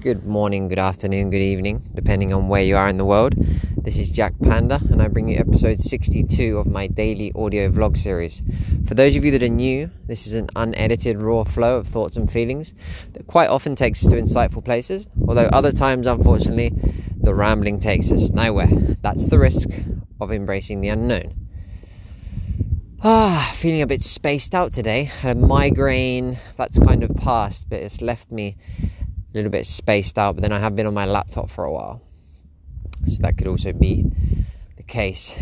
Good morning, good afternoon, good evening, depending on where you are in the world. This is Jack Panda, and I bring you episode 62 of my daily audio vlog series. For those of you that are new, this is an unedited, raw flow of thoughts and feelings that quite often takes us to insightful places, although other times, unfortunately, the rambling takes us nowhere. That's the risk of embracing the unknown. Ah, feeling a bit spaced out today. Had a migraine that's kind of passed, but it's left me a little bit spaced out, but then I have been on my laptop for a while. So that could also be the case.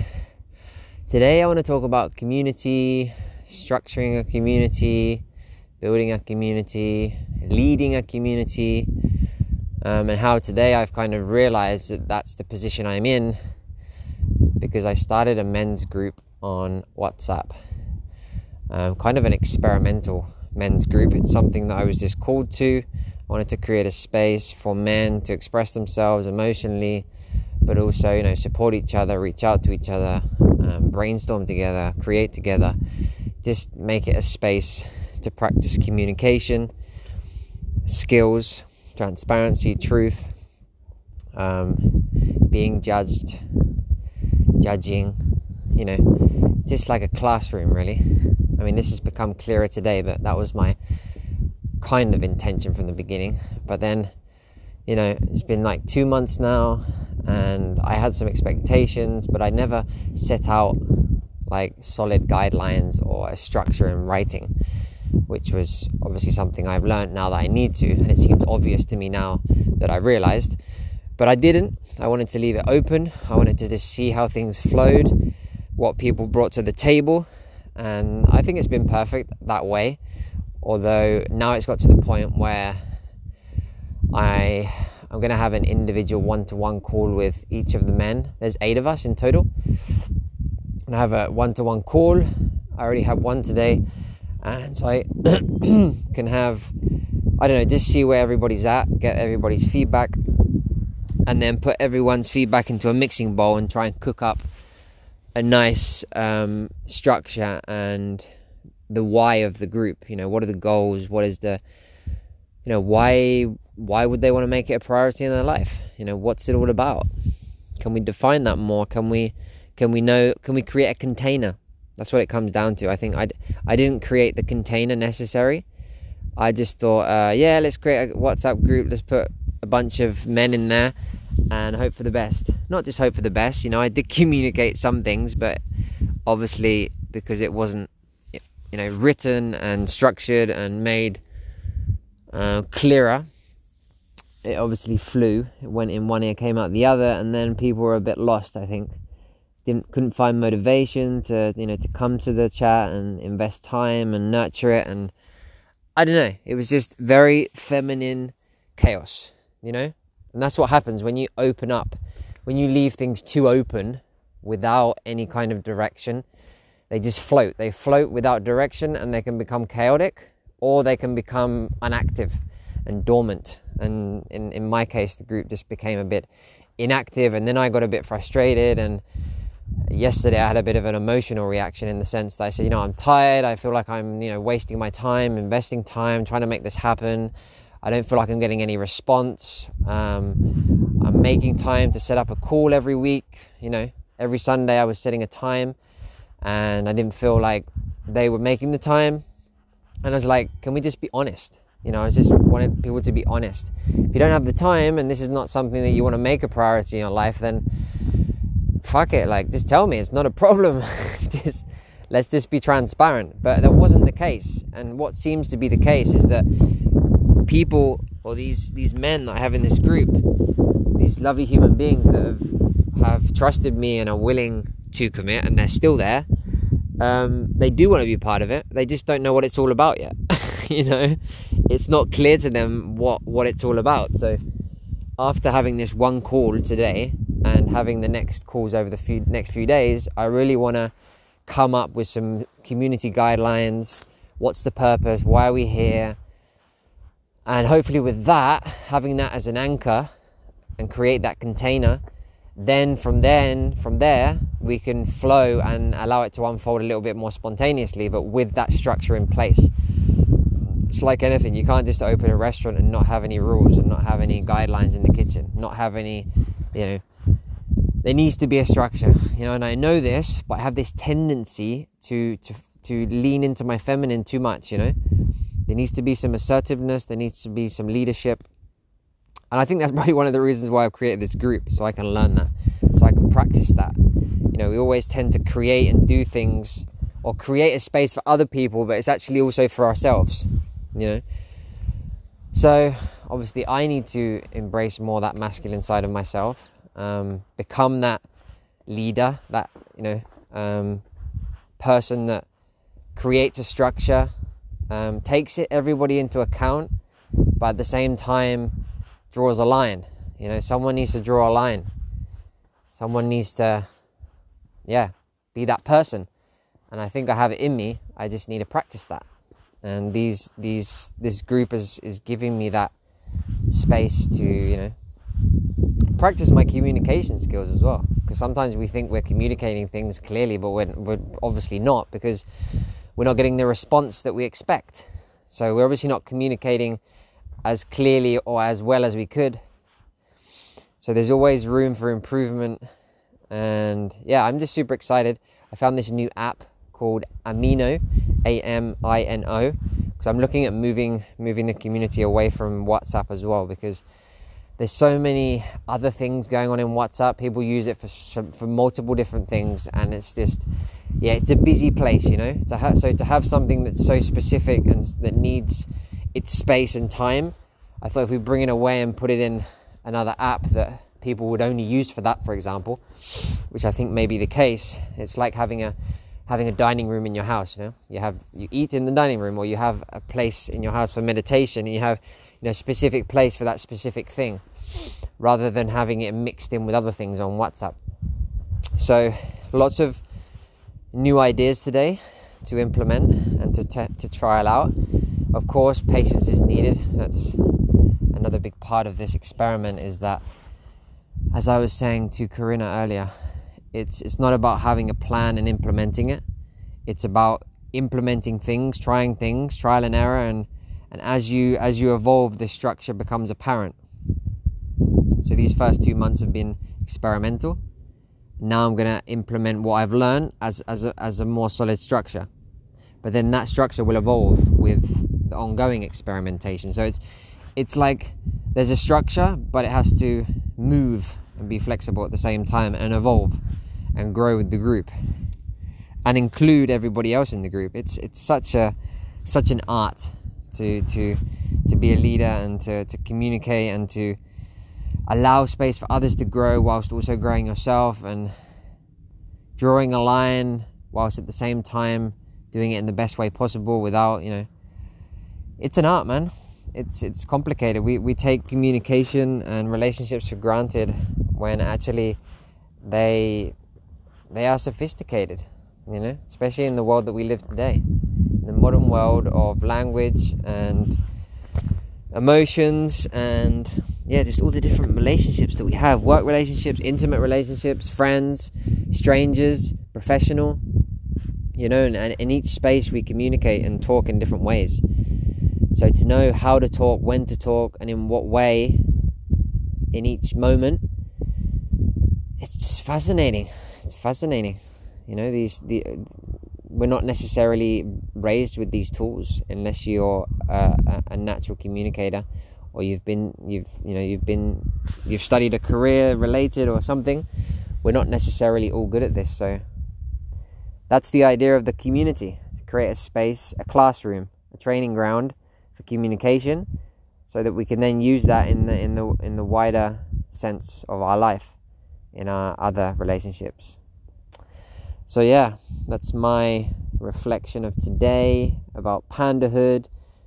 Today I want to talk about community, structuring a community, building a community, leading a community, um, and how today I've kind of realized that that's the position I'm in because I started a men's group on WhatsApp. Um, kind of an experimental men's group. It's something that I was just called to wanted to create a space for men to express themselves emotionally, but also, you know, support each other, reach out to each other, um, brainstorm together, create together. Just make it a space to practice communication, skills, transparency, truth, um, being judged, judging, you know, just like a classroom, really. I mean, this has become clearer today, but that was my kind of intention from the beginning. But then, you know, it's been like two months now, and I had some expectations, but I never set out like solid guidelines or a structure in writing, which was obviously something I've learned now that I need to, and it seems obvious to me now that I realized. But I didn't. I wanted to leave it open. I wanted to just see how things flowed, what people brought to the table, and I think it's been perfect that way although now it's got to the point where I I'm going to have an individual one-to-one call with each of the men. There's eight of us in total. And I have a one-to-one call. I already had one today, and so I can have I don't know, just see where everybody's at, get everybody's feedback, and then put everyone's feedback into a mixing bowl and try and cook up a nice um, structure and the why of the group. You know, what are the goals? What is the, you know, why why would they want to make it a priority in their life? You know, what's it all about? Can we define that more? Can we can we know? Can we create a container? That's what it comes down to. I think I I didn't create the container necessary. I just thought, uh, yeah, let's create a WhatsApp group. Let's put a bunch of men in there and hope for the best. Not just hope for the best. You know, I did communicate some things, but obviously because it wasn't you know written and structured and made uh, clearer. It obviously flew it went in one ear came out the other and then people were a bit lost i think. Didn't couldn't find motivation to you know to come to the chat and invest time and nurture it and i don't know. It was just very feminine chaos you know? And that's what happens when you open up. When you leave things too open without any kind of direction they just float. They float without direction and they can become chaotic or they can become inactive and dormant. And in, in my case, the group just became a bit inactive and then I got a bit frustrated. And yesterday I had a bit of an emotional reaction in the sense that I said, you know, I'm tired. I feel like I'm, you know, wasting my time, investing time, trying to make this happen. I don't feel like I'm getting any response. Um, I'm making time to set up a call every week. You know, every Sunday I was setting a time and I didn't feel like they were making the time. And I was like, can we just be honest? You know, I just wanted people to be honest. If you don't have the time and this is not something that you want to make a priority in your life, then fuck it. Like, just tell me it's not a problem. just let's just be transparent. But that wasn't the case. And what seems to be the case is that people or these these men that I have in this group, these lovely human beings that have have trusted me and are willing to commit and they're still there, um, they do want to be part of it. They just don't know what it's all about yet. you know, it's not clear to them what what it's all about. So after having this one call today and having the next calls over the few next few days, I really want to come up with some community guidelines. What's the purpose? Why are we here? And hopefully, with that, having that as an anchor and create that container then from then from there we can flow and allow it to unfold a little bit more spontaneously but with that structure in place it's like anything. You can't just open a restaurant and not have any rules and not have any guidelines in the kitchen, not have any, you know. There needs to be a structure, you know, and I know this, but I have this tendency to to to lean into my feminine too much, you know. There needs to be some assertiveness. There needs to be some leadership, and I think that's probably one of the reasons why I've created this group, so I can learn that, so I can practice that. You know, we always tend to create and do things or create a space for other people, but it's actually also for ourselves, you know. So obviously, I need to embrace more that masculine side of myself, um, become that leader, that you know, um, person that creates a structure, um, takes it everybody into account, but at the same time draws a line. You know, someone needs to draw a line. Someone needs to, yeah, be that person and I think I have it in me. I just need to practice that. And these these this group is is giving me that space to you know practice my communication skills as well. Because sometimes we think we're communicating things clearly, but we're, we're obviously not because we're not getting the response that we expect. So we're obviously not communicating as clearly or as well as we could. So there's always room for improvement. And yeah, I'm just super excited. I found this new app called Amino, A M I N O, because I'm looking at moving moving the community away from WhatsApp as well because there's so many other things going on in WhatsApp. People use it for for multiple different things, and it's just yeah, it's a busy place, you know. To so to have something that's so specific and that needs its space and time, I thought if we bring it away and put it in another app that people would only use for that, for example, which I think may be the case. It's like having a having a dining room in your house. You know, you have you eat in the dining room, or you have a place in your house for meditation, and you have you know a specific place for that specific thing, rather than having it mixed in with other things on WhatsApp. So, lots of new ideas today to implement and to t- to trial out. Of course, patience is needed. That's another big part of this experiment. Is that, as I was saying to Corinna earlier, it's it's not about having a plan and implementing it. It's about implementing things, trying things, trial and error, and and as you as you evolve, the structure becomes apparent. So these first two months have been experimental. Now I'm gonna implement what I've learned as as a, as a more solid structure. But then that structure will evolve with the ongoing experimentation. So it's it's like there's a structure, but it has to move and be flexible at the same time and evolve and grow with the group and include everybody else in the group. It's it's such a such an art to to to be a leader and to, to communicate and to allow space for others to grow whilst also growing yourself and drawing a line whilst at the same time doing it in the best way possible without you know it's an art man it's it's complicated. We we take communication and relationships for granted when actually they they are sophisticated, you know, especially in the world that we live today, the modern world of language and emotions and yeah, just all the different relationships that we have. Work relationships, intimate relationships, friends, strangers, professional, you know, and, and in each space we communicate and talk in different ways. So to know how to talk, when to talk, and in what way in each moment it's fascinating. It's fascinating. You know, these the we're not necessarily raised with these tools unless you're a, a natural communicator or you've been you've you know you've been you've studied a career related or something we're not necessarily all good at this so that's the idea of the community to create a space a classroom a training ground for communication so that we can then use that in the in the in the wider sense of our life in our other relationships. So, yeah, that's my reflection of today about Pandahood,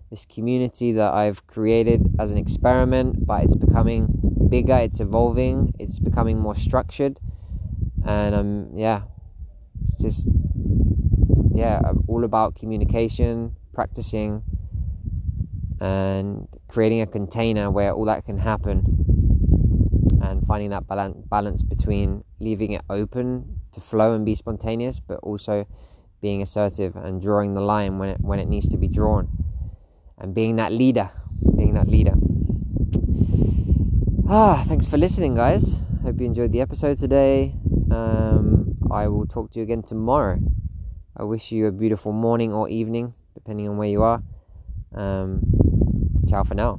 this community that I've created as an experiment, but it's becoming bigger, it's evolving, it's becoming more structured. And um, yeah, it's just, yeah, all about communication, practicing, and creating a container where all that can happen and finding that balance between leaving it open to flow and be spontaneous, but also being assertive and drawing the line when it when it needs to be drawn. and being that leader, being that leader. Ah, thanks for listening, guys. Hope you enjoyed the episode today. Um, I will talk to you again tomorrow. I wish you a beautiful morning or evening, depending on where you are. Um, ciao for now.